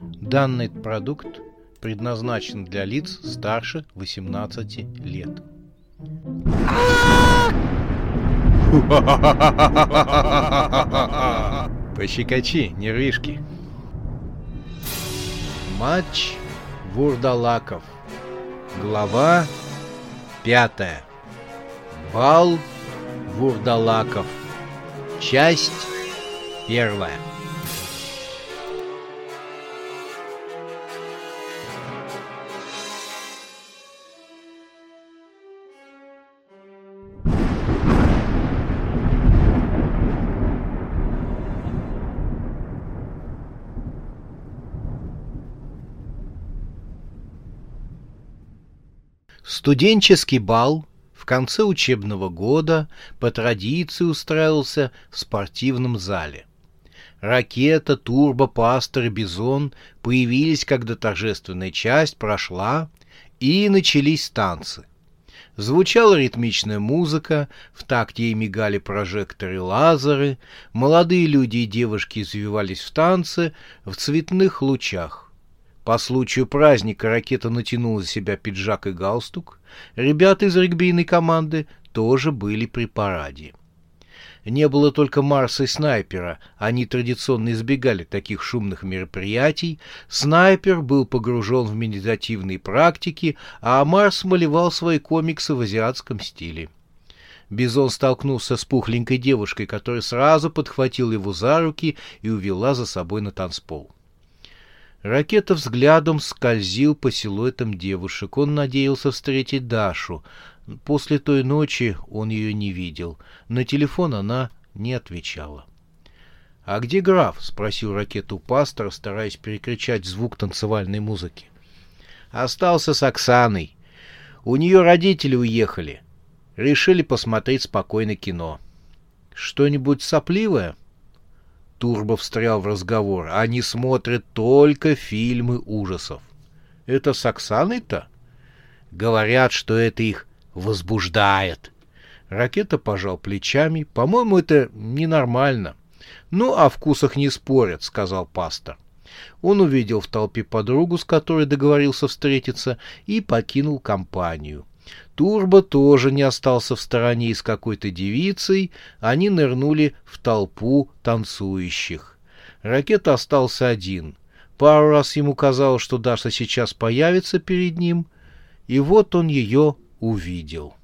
Данный продукт предназначен для лиц старше 18 лет. Пощекочи, нервишки. Матч Вурдалаков. Глава пятая. Бал Вурдалаков. Часть первая. Студенческий бал в конце учебного года по традиции устраивался в спортивном зале. Ракета, турбо, пастор и бизон появились, когда торжественная часть прошла, и начались танцы. Звучала ритмичная музыка, в такте ей мигали прожекторы лазеры, молодые люди и девушки извивались в танце в цветных лучах. По случаю праздника ракета натянула на себя пиджак и галстук. Ребята из регбийной команды тоже были при параде. Не было только Марса и Снайпера, они традиционно избегали таких шумных мероприятий. Снайпер был погружен в медитативные практики, а Марс малевал свои комиксы в азиатском стиле. Бизон столкнулся с пухленькой девушкой, которая сразу подхватила его за руки и увела за собой на танцпол. Ракета взглядом скользил по силуэтам девушек. Он надеялся встретить Дашу. После той ночи он ее не видел. На телефон она не отвечала. «А где граф?» — спросил ракету пастора, стараясь перекричать звук танцевальной музыки. «Остался с Оксаной. У нее родители уехали. Решили посмотреть спокойно кино. Что-нибудь сопливое?» Турбо встрял в разговор. Они смотрят только фильмы ужасов. Это с Оксаной-то? Говорят, что это их возбуждает. Ракета пожал плечами. По-моему, это ненормально. Ну, о вкусах не спорят, сказал пастор. Он увидел в толпе подругу, с которой договорился встретиться, и покинул компанию. Турбо тоже не остался в стороне с какой-то девицей, они нырнули в толпу танцующих. Ракета остался один. Пару раз ему казалось, что Даша сейчас появится перед ним, и вот он ее увидел.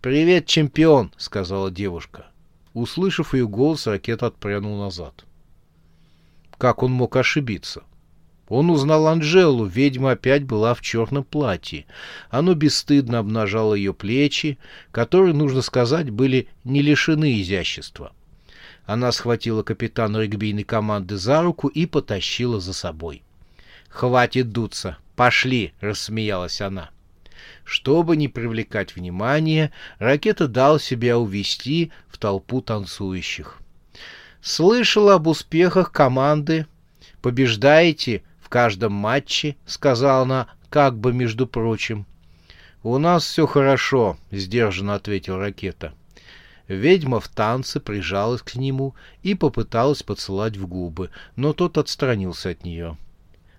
«Привет, чемпион!» — сказала девушка. Услышав ее голос, ракета отпрянул назад. Как он мог ошибиться? — он узнал Анжелу, ведьма опять была в черном платье. Оно бесстыдно обнажало ее плечи, которые, нужно сказать, были не лишены изящества. Она схватила капитана регбийной команды за руку и потащила за собой. «Хватит дуться! Пошли!» — рассмеялась она. Чтобы не привлекать внимания, ракета дал себя увести в толпу танцующих. «Слышала об успехах команды. Побеждаете в каждом матче, — сказала она, как бы между прочим. — У нас все хорошо, — сдержанно ответил ракета. Ведьма в танце прижалась к нему и попыталась поцеловать в губы, но тот отстранился от нее.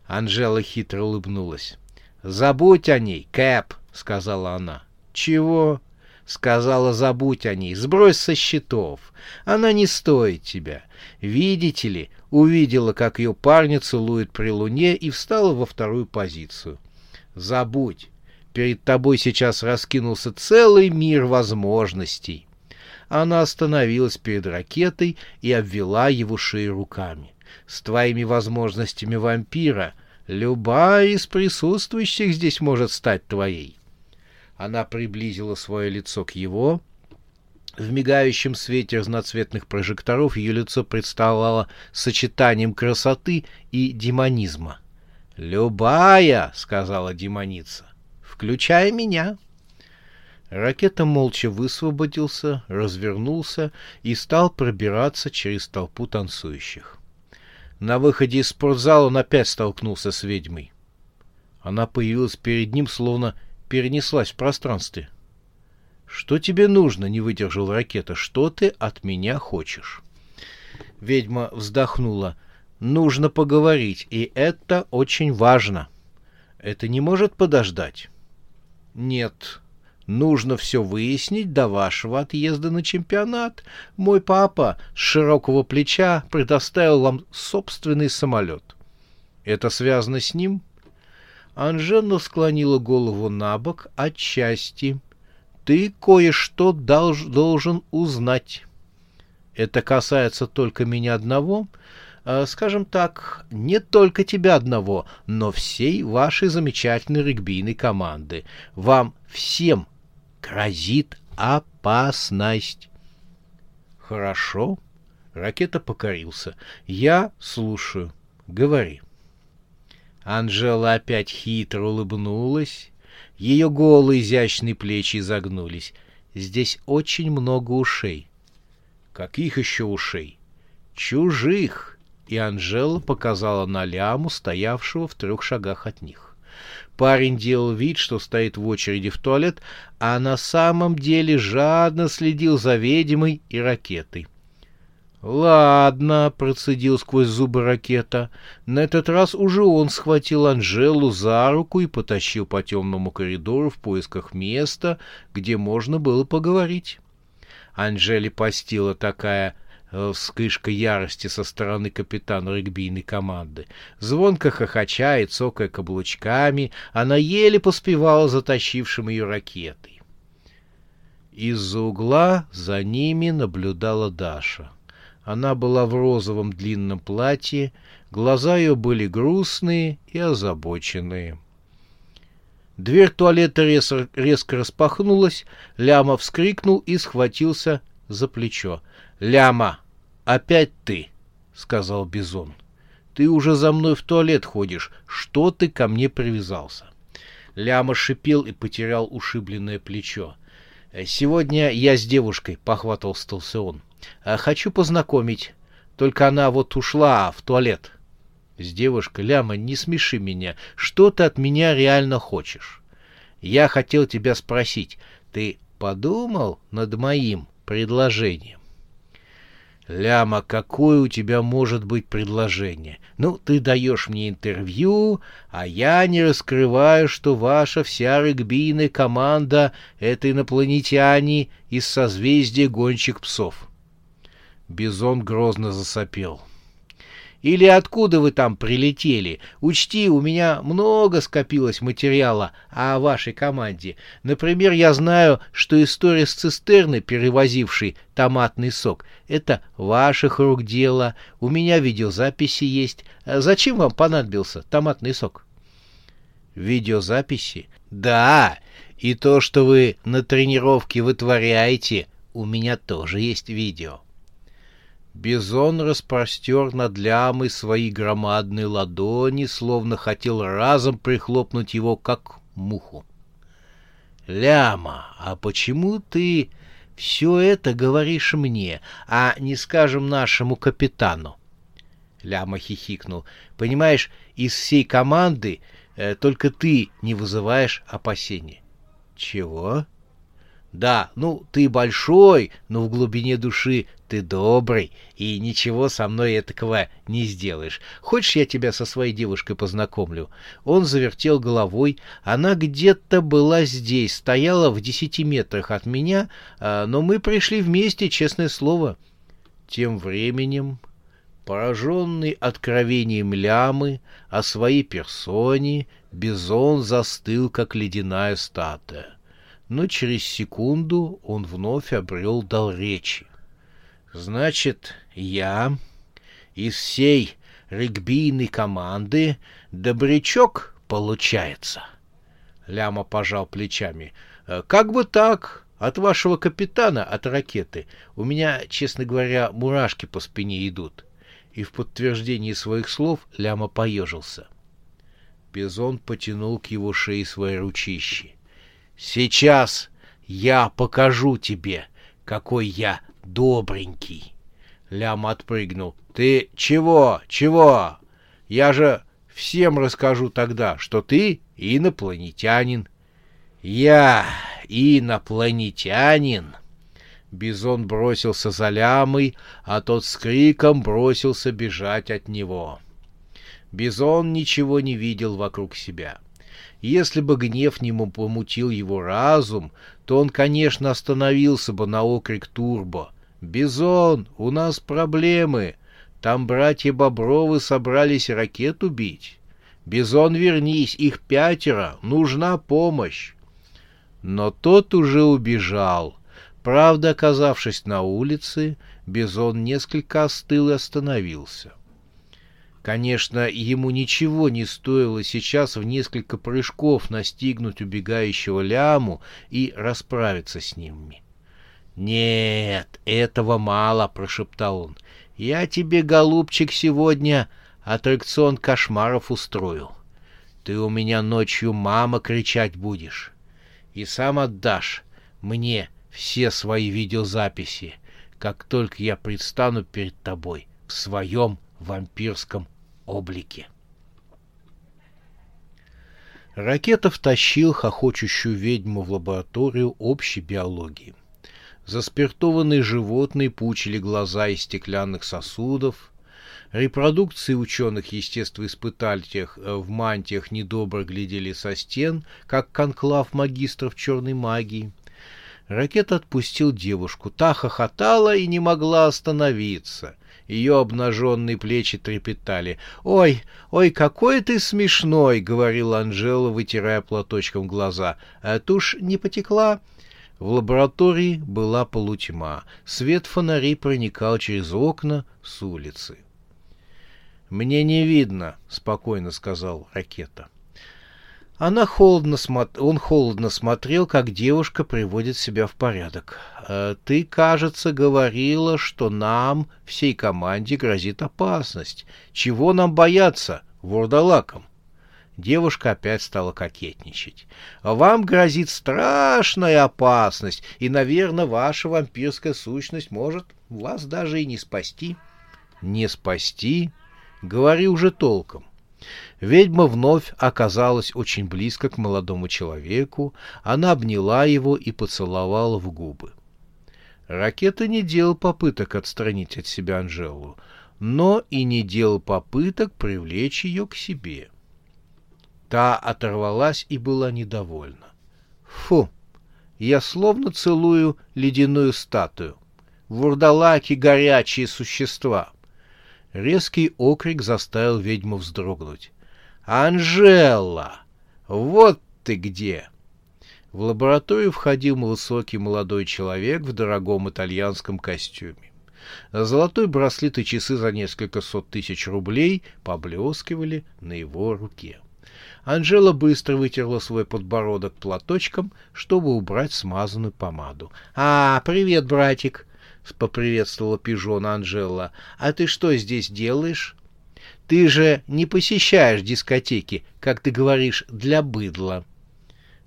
Анжела хитро улыбнулась. — Забудь о ней, Кэп, — сказала она. — Чего? — сказала, забудь о ней, сбрось со счетов. Она не стоит тебя. Видите ли, увидела, как ее парня целует при луне и встала во вторую позицию. Забудь, перед тобой сейчас раскинулся целый мир возможностей. Она остановилась перед ракетой и обвела его шею руками. С твоими возможностями вампира любая из присутствующих здесь может стать твоей. Она приблизила свое лицо к его, в мигающем свете разноцветных прожекторов ее лицо представляло сочетанием красоты и демонизма. «Любая!» — сказала демоница. «Включая меня!» Ракета молча высвободился, развернулся и стал пробираться через толпу танцующих. На выходе из спортзала он опять столкнулся с ведьмой. Она появилась перед ним, словно перенеслась в пространстве. «Что тебе нужно?» — не выдержал ракета. «Что ты от меня хочешь?» Ведьма вздохнула. нужно поговорить, и это очень важно. Это не может подождать? Нет. Нужно все выяснить до вашего отъезда на чемпионат. Мой папа с широкого плеча предоставил вам собственный самолет. Это связано с ним? Анжела склонила голову на бок отчасти. Ты кое-что долж, должен узнать. Это касается только меня одного, э, скажем так, не только тебя одного, но всей вашей замечательной регбийной команды. Вам всем грозит опасность. Хорошо. Ракета покорился. Я слушаю. Говори. Анжела опять хитро улыбнулась. Ее голые изящные плечи изогнулись. Здесь очень много ушей. Каких еще ушей? Чужих. И Анжела показала на ляму, стоявшего в трех шагах от них. Парень делал вид, что стоит в очереди в туалет, а на самом деле жадно следил за ведьмой и ракетой. «Ладно», — процедил сквозь зубы ракета. На этот раз уже он схватил Анжелу за руку и потащил по темному коридору в поисках места, где можно было поговорить. Анжеле постила такая Э, вспышка ярости со стороны капитана регбийной команды. Звонко хохоча и цокая каблучками, она еле поспевала затащившим ее ракетой. Из-за угла за ними наблюдала Даша. Она была в розовом длинном платье, глаза ее были грустные и озабоченные. Дверь туалета резко, резко распахнулась, Ляма вскрикнул и схватился за плечо. «Ляма, опять ты!» — сказал Бизон. «Ты уже за мной в туалет ходишь. Что ты ко мне привязался?» Ляма шипел и потерял ушибленное плечо. «Сегодня я с девушкой», — похватался он. «А «Хочу познакомить. Только она вот ушла в туалет». «С девушкой, Ляма, не смеши меня. Что ты от меня реально хочешь?» «Я хотел тебя спросить. Ты подумал над моим предложением. Ляма, какое у тебя может быть предложение? Ну, ты даешь мне интервью, а я не раскрываю, что ваша вся регбийная команда — это инопланетяне из созвездия гонщик псов. Бизон грозно засопел. — или откуда вы там прилетели? Учти, у меня много скопилось материала о вашей команде. Например, я знаю, что история с цистерной, перевозившей томатный сок, это ваших рук дело. У меня видеозаписи есть. Зачем вам понадобился томатный сок? Видеозаписи? Да, и то, что вы на тренировке вытворяете, у меня тоже есть видео. Бизон распростер над лямой свои громадные ладони, словно хотел разом прихлопнуть его, как муху. «Ляма, а почему ты все это говоришь мне, а не, скажем, нашему капитану?» Ляма хихикнул. «Понимаешь, из всей команды э, только ты не вызываешь опасения». «Чего?» Да, ну, ты большой, но в глубине души ты добрый, и ничего со мной этакого не сделаешь. Хочешь, я тебя со своей девушкой познакомлю?» Он завертел головой. Она где-то была здесь, стояла в десяти метрах от меня, а, но мы пришли вместе, честное слово. Тем временем, пораженный откровением лямы о своей персоне, Бизон застыл, как ледяная статуя но через секунду он вновь обрел дал речи. «Значит, я из всей регбийной команды добрячок получается?» Ляма пожал плечами. «Э, «Как бы так, от вашего капитана, от ракеты. У меня, честно говоря, мурашки по спине идут». И в подтверждении своих слов Ляма поежился. Бизон потянул к его шее свои ручищи. Сейчас я покажу тебе, какой я добренький. Лям отпрыгнул. Ты чего? Чего? Я же всем расскажу тогда, что ты инопланетянин. Я инопланетянин. Бизон бросился за лямой, а тот с криком бросился бежать от него. Бизон ничего не видел вокруг себя. Если бы гнев не помутил его разум, то он, конечно, остановился бы на окрик Турбо. «Бизон, у нас проблемы! Там братья Бобровы собрались ракету бить. Бизон, вернись, их пятеро, нужна помощь!» Но тот уже убежал. Правда, оказавшись на улице, Бизон несколько остыл и остановился. Конечно, ему ничего не стоило сейчас в несколько прыжков настигнуть убегающего ляму и расправиться с ними. «Нет, этого мало», — прошептал он. «Я тебе, голубчик, сегодня аттракцион кошмаров устрою. Ты у меня ночью мама кричать будешь. И сам отдашь мне все свои видеозаписи, как только я предстану перед тобой в своем вампирском облике. Ракетов тащил хохочущую ведьму в лабораторию общей биологии. Заспиртованные животные пучили глаза из стеклянных сосудов. Репродукции ученых-естествоиспытателей в мантиях недобро глядели со стен, как конклав магистров черной магии. Ракет отпустил девушку. Та хохотала и не могла остановиться — ее обнаженные плечи трепетали. «Ой, ой, какой ты смешной!» — говорила Анжела, вытирая платочком глаза. «А тушь не потекла?» В лаборатории была полутьма. Свет фонарей проникал через окна с улицы. «Мне не видно», — спокойно сказал Ракета. Она холодно смо... Он холодно смотрел, как девушка приводит себя в порядок. «Э, «Ты, кажется, говорила, что нам, всей команде, грозит опасность. Чего нам бояться, вурдалакам?» Девушка опять стала кокетничать. «Вам грозит страшная опасность, и, наверное, ваша вампирская сущность может вас даже и не спасти». «Не спасти?» «Говори уже толком». Ведьма вновь оказалась очень близко к молодому человеку, она обняла его и поцеловала в губы. Ракета не делал попыток отстранить от себя Анжелу, но и не делал попыток привлечь ее к себе. Та оторвалась и была недовольна. Фу, я словно целую ледяную статую. Вурдалаки — горячие существа. Резкий окрик заставил ведьму вздрогнуть. «Анжела! Вот ты где!» В лабораторию входил высокий молодой человек в дорогом итальянском костюме. Золотой браслет и часы за несколько сот тысяч рублей поблескивали на его руке. Анжела быстро вытерла свой подбородок платочком, чтобы убрать смазанную помаду. — А, привет, братик! — поприветствовала пижона Анжела. — А ты что здесь делаешь? Ты же не посещаешь дискотеки, как ты говоришь, для быдла.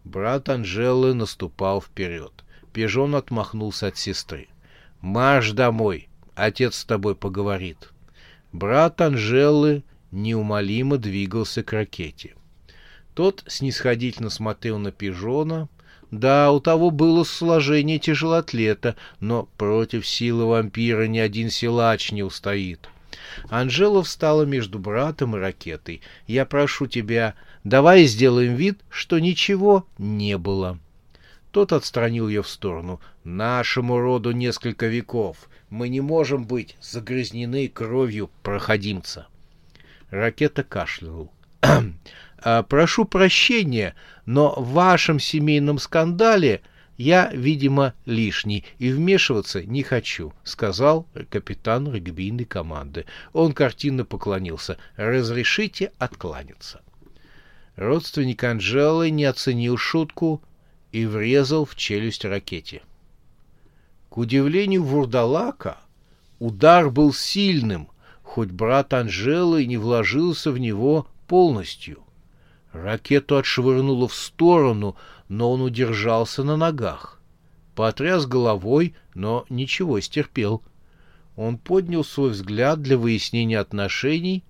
Брат Анжелы наступал вперед. Пижон отмахнулся от сестры. «Марш домой, отец с тобой поговорит». Брат Анжелы неумолимо двигался к ракете. Тот снисходительно смотрел на пижона. Да, у того было сложение тяжелоатлета, но против силы вампира ни один силач не устоит. — Анжела встала между братом и ракетой. «Я прошу тебя, давай сделаем вид, что ничего не было». Тот отстранил ее в сторону. «Нашему роду несколько веков. Мы не можем быть загрязнены кровью проходимца». Ракета кашлянул. «А, «Прошу прощения, но в вашем семейном скандале «Я, видимо, лишний и вмешиваться не хочу», — сказал капитан регбийной команды. Он картинно поклонился. «Разрешите откланяться». Родственник Анжелы не оценил шутку и врезал в челюсть ракете. К удивлению Вурдалака, удар был сильным, хоть брат Анжелы не вложился в него полностью. Ракету отшвырнуло в сторону, но он удержался на ногах. Потряс головой, но ничего стерпел. Он поднял свой взгляд для выяснения отношений.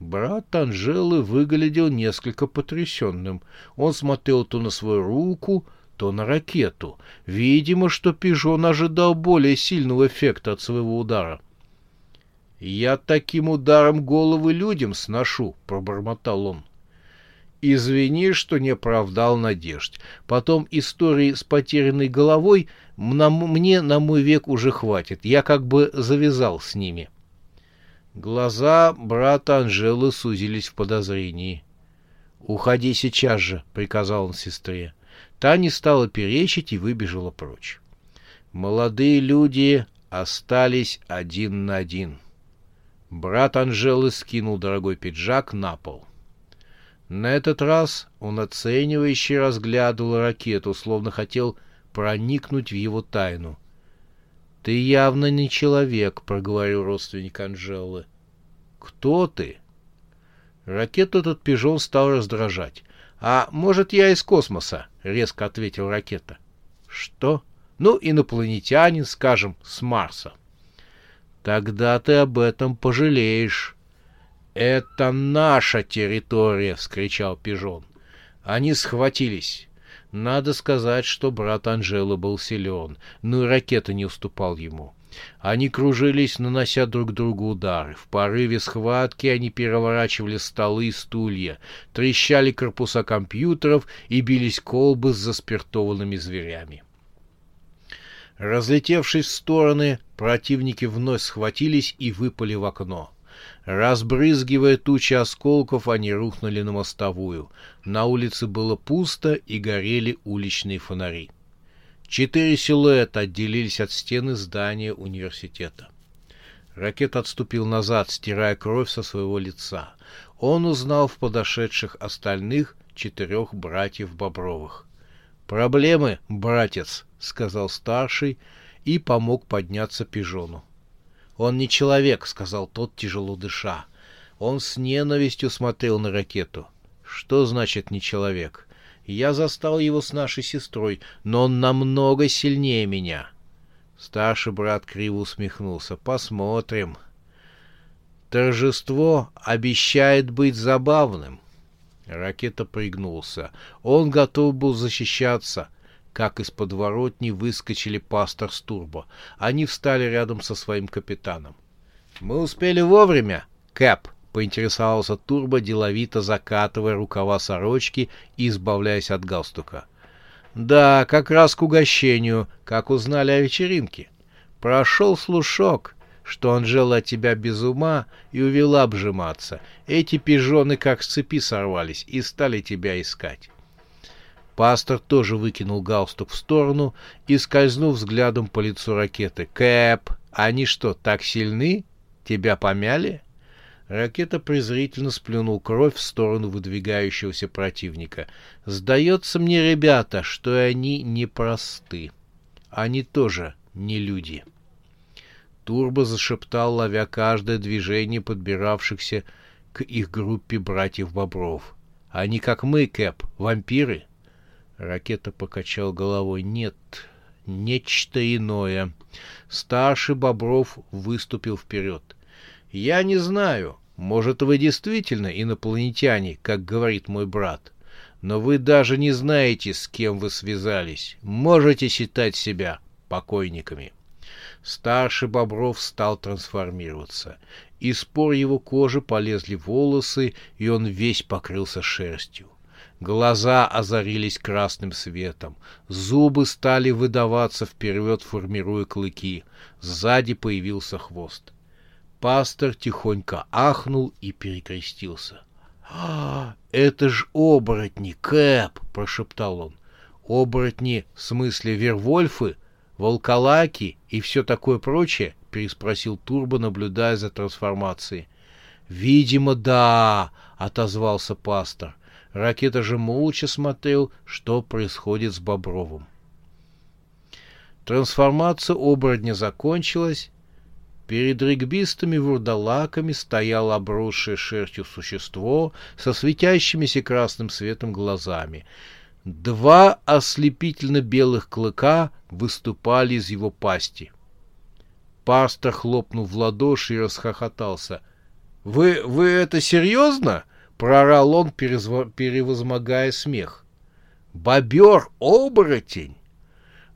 Брат Анжелы выглядел несколько потрясенным. Он смотрел то на свою руку, то на ракету. Видимо, что пижон ожидал более сильного эффекта от своего удара. «Я таким ударом головы людям сношу», — пробормотал он. Извини, что не оправдал надежд. Потом истории с потерянной головой на, мне на мой век уже хватит. Я как бы завязал с ними. Глаза брата Анжелы сузились в подозрении. «Уходи сейчас же», — приказал он сестре. Та не стала перечить и выбежала прочь. Молодые люди остались один на один. Брат Анжелы скинул дорогой пиджак на пол. На этот раз он оценивающе разглядывал ракету, словно хотел проникнуть в его тайну. — Ты явно не человек, — проговорил родственник Анжелы. — Кто ты? Ракету этот пижон стал раздражать. — А может, я из космоса? — резко ответил ракета. — Что? — Ну, инопланетянин, скажем, с Марса. — Тогда ты об этом пожалеешь. «Это наша территория!» — вскричал Пижон. Они схватились. Надо сказать, что брат Анжела был силен, но и ракета не уступал ему. Они кружились, нанося друг другу удары. В порыве схватки они переворачивали столы и стулья, трещали корпуса компьютеров и бились колбы с заспиртованными зверями. Разлетевшись в стороны, противники вновь схватились и выпали в окно. Разбрызгивая тучи осколков, они рухнули на мостовую. На улице было пусто и горели уличные фонари. Четыре силуэта отделились от стены здания университета. Ракет отступил назад, стирая кровь со своего лица. Он узнал в подошедших остальных четырех братьев Бобровых. «Проблемы, братец», — сказал старший и помог подняться пижону. «Он не человек», — сказал тот, тяжело дыша. Он с ненавистью смотрел на ракету. «Что значит не человек? Я застал его с нашей сестрой, но он намного сильнее меня». Старший брат криво усмехнулся. «Посмотрим». Торжество обещает быть забавным. Ракета пригнулся. Он готов был защищаться — как из подворотни выскочили пастор с турбо. Они встали рядом со своим капитаном. «Мы успели вовремя, Кэп», — поинтересовался Турбо, деловито закатывая рукава сорочки и избавляясь от галстука. «Да, как раз к угощению, как узнали о вечеринке. Прошел слушок, что Анжела от тебя без ума и увела обжиматься. Эти пижоны как с цепи сорвались и стали тебя искать. Пастор тоже выкинул галстук в сторону и скользнув взглядом по лицу ракеты. «Кэп, они что, так сильны? Тебя помяли?» Ракета презрительно сплюнул кровь в сторону выдвигающегося противника. «Сдается мне, ребята, что они непросты. Они тоже не люди». Турбо зашептал, ловя каждое движение подбиравшихся к их группе братьев Бобров. «Они, как мы, Кэп, вампиры?» Ракета покачал головой. Нет, нечто иное. Старший Бобров выступил вперед. Я не знаю. Может, вы действительно инопланетяне, как говорит мой брат. Но вы даже не знаете, с кем вы связались. Можете считать себя покойниками. Старший Бобров стал трансформироваться. Из пор его кожи полезли волосы, и он весь покрылся шерстью. Глаза озарились красным светом. Зубы стали выдаваться вперед, формируя клыки. Сзади появился хвост. Пастор тихонько ахнул и перекрестился. «А, это ж оборотни, Кэп!» — прошептал он. «Оборотни в смысле вервольфы, волколаки и все такое прочее?» — переспросил Турбо, наблюдая за трансформацией. «Видимо, да!» — отозвался пастор. Ракета же молча смотрел, что происходит с Бобровым. Трансформация оборотня закончилась. Перед регбистами-вурдалаками стояло обросшее шерстью существо со светящимися красным светом глазами. Два ослепительно-белых клыка выступали из его пасти. Пастор хлопнул в ладоши и расхохотался. — Вы, вы это серьезно? — Проорал он, перевозмогая смех. Бобер-оборотень!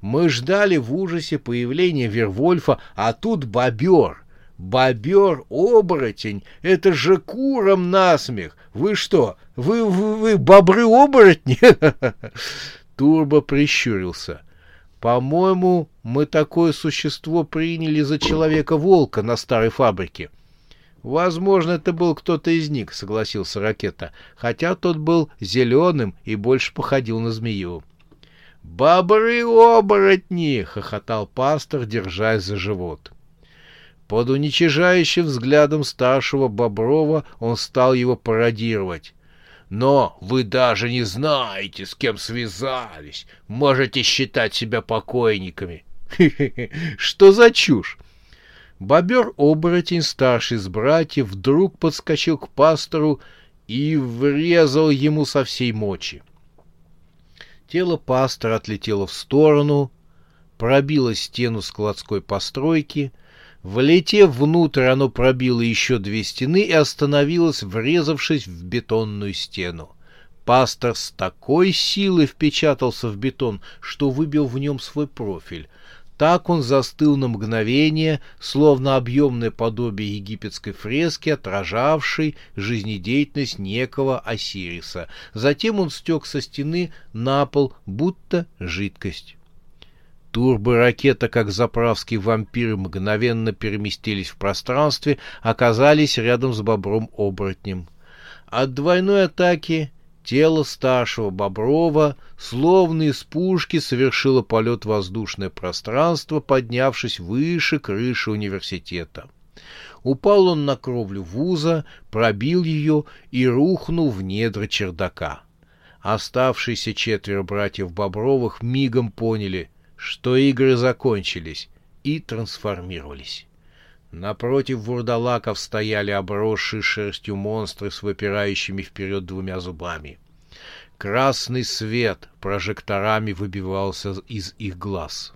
Мы ждали в ужасе появления Вервольфа, а тут бобер. Бобер-оборотень — это же куром насмех. Вы что, вы, вы, вы бобры-оборотни? Турбо прищурился. По-моему, мы такое существо приняли за человека-волка на старой фабрике. Возможно, это был кто-то из них, согласился Ракета, хотя тот был зеленым и больше походил на змею. «Бобры-оборотни!» — хохотал пастор, держась за живот. Под уничижающим взглядом старшего Боброва он стал его пародировать. «Но вы даже не знаете, с кем связались. Можете считать себя покойниками». «Что за чушь?» Бобер-оборотень, старший из братьев, вдруг подскочил к пастору и врезал ему со всей мочи. Тело пастора отлетело в сторону, пробило стену складской постройки. Влетев внутрь, оно пробило еще две стены и остановилось, врезавшись в бетонную стену. Пастор с такой силой впечатался в бетон, что выбил в нем свой профиль. Так он застыл на мгновение, словно объемное подобие египетской фрески, отражавшей жизнедеятельность некого Осириса. Затем он стек со стены на пол, будто жидкость. Турборакета, как заправский вампир, мгновенно переместились в пространстве, оказались рядом с бобром-оборотнем. От двойной атаки Тело старшего Боброва, словно из пушки, совершило полет в воздушное пространство, поднявшись выше крыши университета. Упал он на кровлю вуза, пробил ее и рухнул в недра чердака. Оставшиеся четверо братьев Бобровых мигом поняли, что игры закончились, и трансформировались. Напротив вурдалаков стояли обросшие шерстью монстры с выпирающими вперед двумя зубами. Красный свет прожекторами выбивался из их глаз. —